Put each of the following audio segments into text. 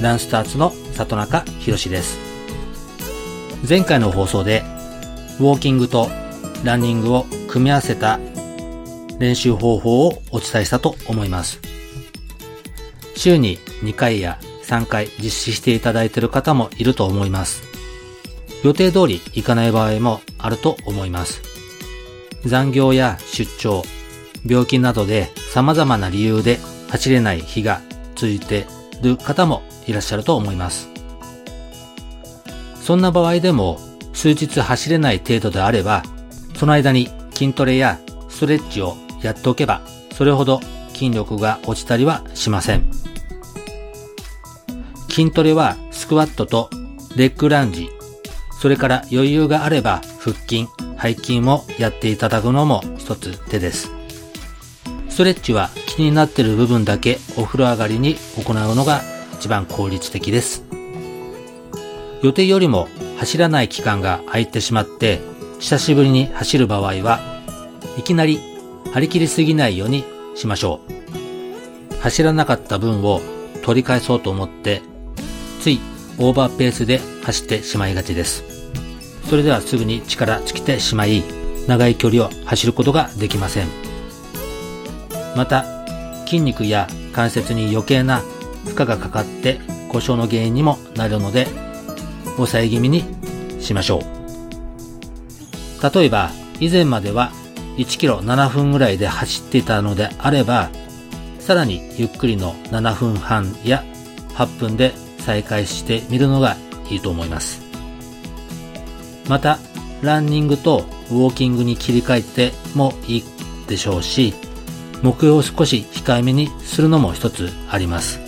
ランスターツの里中博です前回の放送でウォーキングとランニングを組み合わせた練習方法をお伝えしたと思います。週に2回や3回実施していただいている方もいると思います。予定通り行かない場合もあると思います。残業や出張、病気などで様々な理由で走れない日が続いてる方もいらっしゃると思います。そんな場合でも数日走れない程度であれば、その間に筋トレやストレッチをやっておけば、それほど筋力が落ちたりはしません。筋トレはスクワットとレッグランジ、それから余裕があれば腹筋、背筋もやっていただくのも一つ手です。ストレッチはになってる部分だけお風呂上がりに行うのが一番効率的です。予定よりも走らない期間が空いてしまって、久しぶりに走る場合は、いきなり張り切りすぎないようにしましょう。走らなかった分を取り返そうと思って、ついオーバーペースで走ってしまいがちです。それではすぐに力尽きてしまい、長い距離を走ることができません。また、筋肉や関節に余計な負荷がかかって故障の原因にもなるので、抑え気味にしましょう。例えば、以前までは1キロ7分ぐらいで走っていたのであれば、さらにゆっくりの7分半や8分で再開してみるのがいいと思います。また、ランニングとウォーキングに切り替えてもいいでしょうし、目標を少し控えめにするのも一つあります。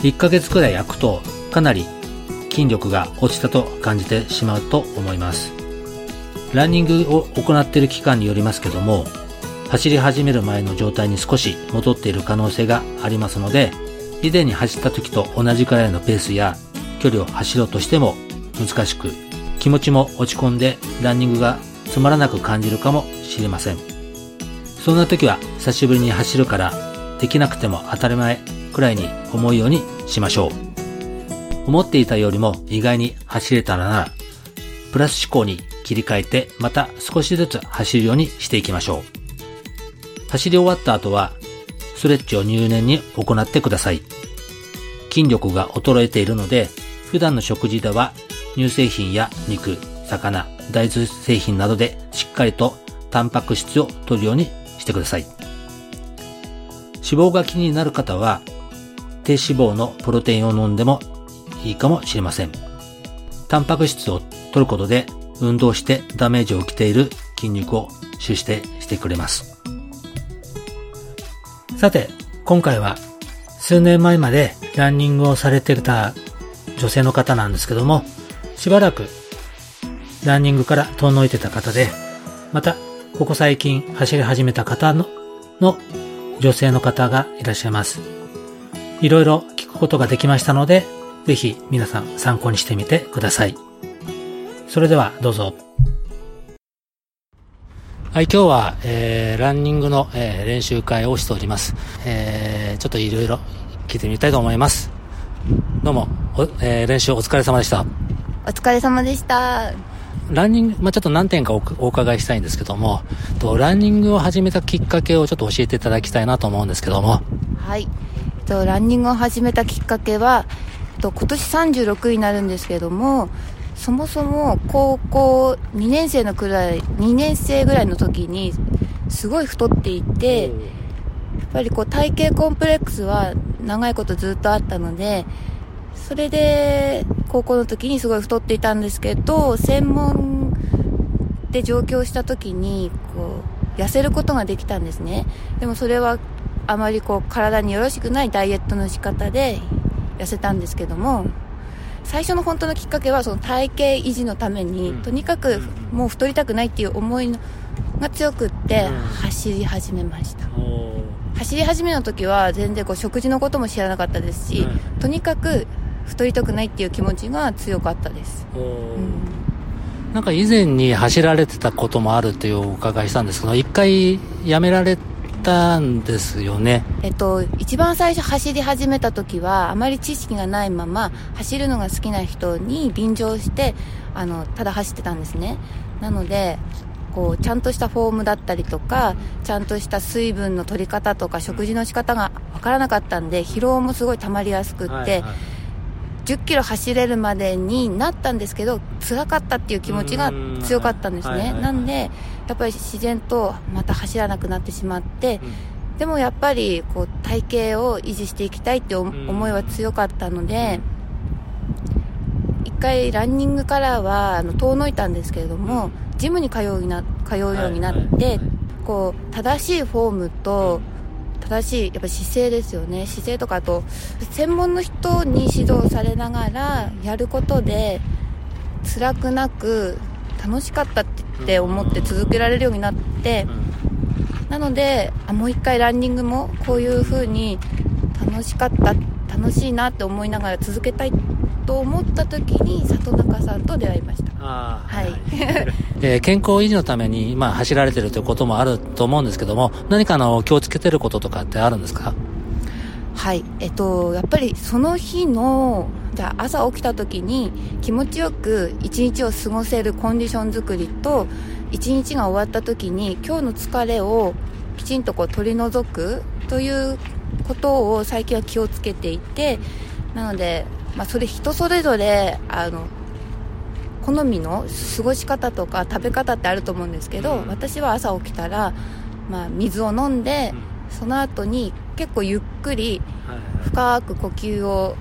1ヶ月くらい空くとかなり筋力が落ちたと感じてしまうと思います。ランニングを行っている期間によりますけども、走り始める前の状態に少し戻っている可能性がありますので、以前に走った時と同じくらいのペースや距離を走ろうとしても難しく、気持ちも落ち込んでランニングがつまらなく感じるかもしれません。そんな時は久しぶりに走るからできなくても当たり前くらいに思うようにしましょう。思っていたよりも意外に走れたらなら、プラス思考に切り替えてまた少しずつ走るようにしていきましょう。走り終わった後は、ストレッチを入念に行ってください。筋力が衰えているので、普段の食事では乳製品や肉、魚、大豆製品などでしっかりとタンパク質を取るようにしてください。脂肪が気になる方は低脂肪のプロテインを飲んでもいいかもしれません。タンパク質を取ることで運動してダメージを受けている筋肉を修正してくれます。さて、今回は数年前までランニングをされてた女性の方なんですけども、しばらくランニングから遠のいてた方で、またここ最近走り始めた方のの女性の方がいらっしゃいます。いろいろ聞くことができましたので、ぜひ皆さん参考にしてみてください。それではどうぞ。はい、今日は、えー、ランニングの、えー、練習会をしております。えー、ちょっといろいろ聞いてみたいと思います。どうも、えー、練習お疲れ様でした。お疲れ様でした。ランニング、まあ、ちょっと何点かお伺いしたいんですけども、とランニングを始めたきっかけをちょっと教えていただきたいなと思うんですけども。はい。とランニングを始めたきっかけは、と今年36になるんですけどもそもそも高校2年生のくらい2年生ぐらいの時にすごい太っていてやっぱりこう体型コンプレックスは長いことずっとあったのでそれで高校の時にすごい太っていたんですけど専門で上京した時にこう痩せることができたんですね。でもそれはあまりこう体によろしくないダイエットの仕方で痩せたんですけども最初の本当のきっかけはその体型維持のために、とにかくもう太りたくないっていう思いが強くって走り始めました、走り始めの時は全然こう食事のことも知らなかったですし、とにかく太りたくないっていう気持ちが強かったです、うん、なんか以前に走られてたこともあるというお伺いしたんですけど一回やめられたんですよね。えっと、一番最初走り始めた時は、あまり知識がないまま、走るのが好きな人に便乗して、あの、ただ走ってたんですね。なので、こう、ちゃんとしたフォームだったりとか、ちゃんとした水分の取り方とか、食事の仕方がわからなかったんで、疲労もすごい溜まりやすくって、はいはい10キロ走れるまでになったんですけど辛かったっていう気持ちが強かったんですね、はいはいはい、なんでやっぱり自然とまた走らなくなってしまって、うん、でもやっぱりこう体型を維持していきたいって思いは強かったので、一回ランニングからはあの遠のいたんですけれどもジムに通うようにな通うようになって、はいはい、こう正しいフォームと、正しいやっぱ姿勢ですよね。姿勢とかあと専門の人に指導されながらやることで辛くなく楽しかったって思って続けられるようになってなのであもう一回ランニングもこういう風に楽しかった楽しいなって思いながら続けたいと思った時に里中さんと出会いました。はい。えー、健康維持のために、まあ、走られてるということもあると思うんですけども、何かの気をつけてることとかってあるんですか？はい。えっと、やっぱりその日の、じゃあ朝起きた時に気持ちよく一日を過ごせるコンディション作りと、一日が終わった時に今日の疲れをきちんとこう取り除くということを最近は気をつけていて、なので、まあ、それ人それぞれあの好みの過ごし方とか食べ方ってあると思うんですけど、うん、私は朝起きたら、まあ、水を飲んで、うん、その後に結構ゆっくり深く呼吸を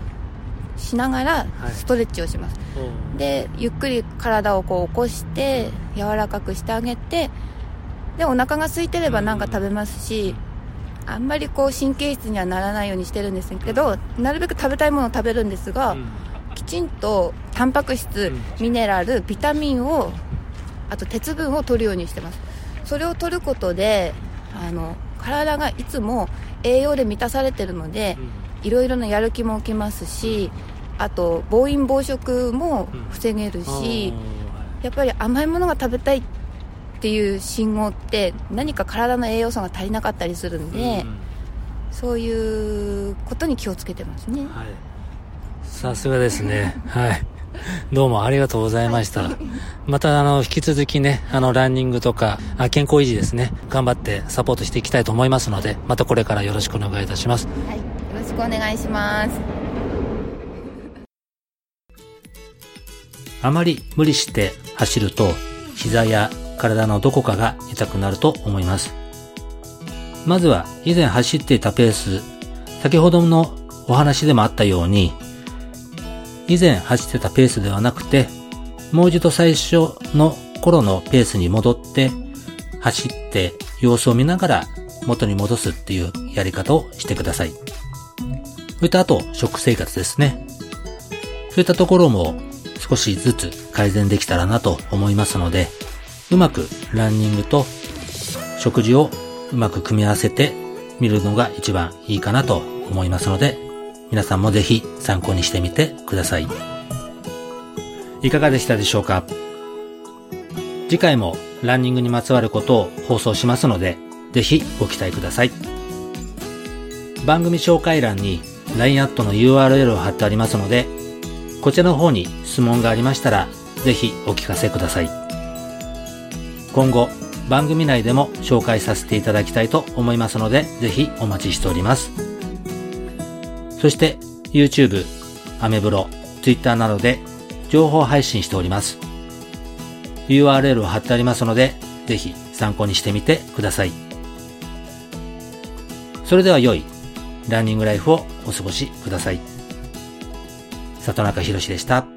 しながらストレッチをします、はい、でゆっくり体をこう起こして柔らかくしてあげてでお腹が空いてれば何か食べますし、あんまりこう神経質にはならないようにしてるんですけどなるべく食べたいものを食べるんですが、うん、きちんとタンパク質、ミネラルビタミンをあと鉄分を取るようにしてます。それを取ることであの体がいつも栄養で満たされてるので、いろいろなやる気も起きますしあと暴飲暴食も防げるし、やっぱり甘いものが食べたいっていう信号って何か体の栄養素が足りなかったりするんで、うん、そういうことに気をつけてますね、はい、さすがですね はいどうもありがとうございました。また、あの、引き続きね、あの、ランニングとか、あ健康維持ですね、頑張ってサポートしていきたいと思いますので、またこれからよろしくお願いいたします。はい。よろしくお願いします。あまり無理して走ると、膝や体のどこかが痛くなると思います。まずは以前走っていたペース、先ほどのお話でもあったように、以前走ってたペースではなくて、もう一度最初の頃のペースに戻って、走って様子を見ながら元に戻すっていうやり方をしてください。それとあと、食生活ですね。そういったところも少しずつ改善できたらなと思いますので、うまくランニングと食事をうまく組み合わせてみるのが一番いいかなと思いますので、皆さんもぜひ参考にしてみてください。いかがでしたでしょうか？次回もランニングにまつわることを放送しますので、ぜひご期待ください。番組紹介欄に LINE アットの URL を貼ってありますので、こちらの方に質問がありましたら、ぜひお聞かせください。今後番組内でも紹介させていただきたいと思いますので、ぜひお待ちしております。そして YouTube、アメブロ、Twitter などで情報配信しております。URL を貼ってありますので、ぜひ参考にしてみてください。それでは良いランニングライフをお過ごしください。里中博でした。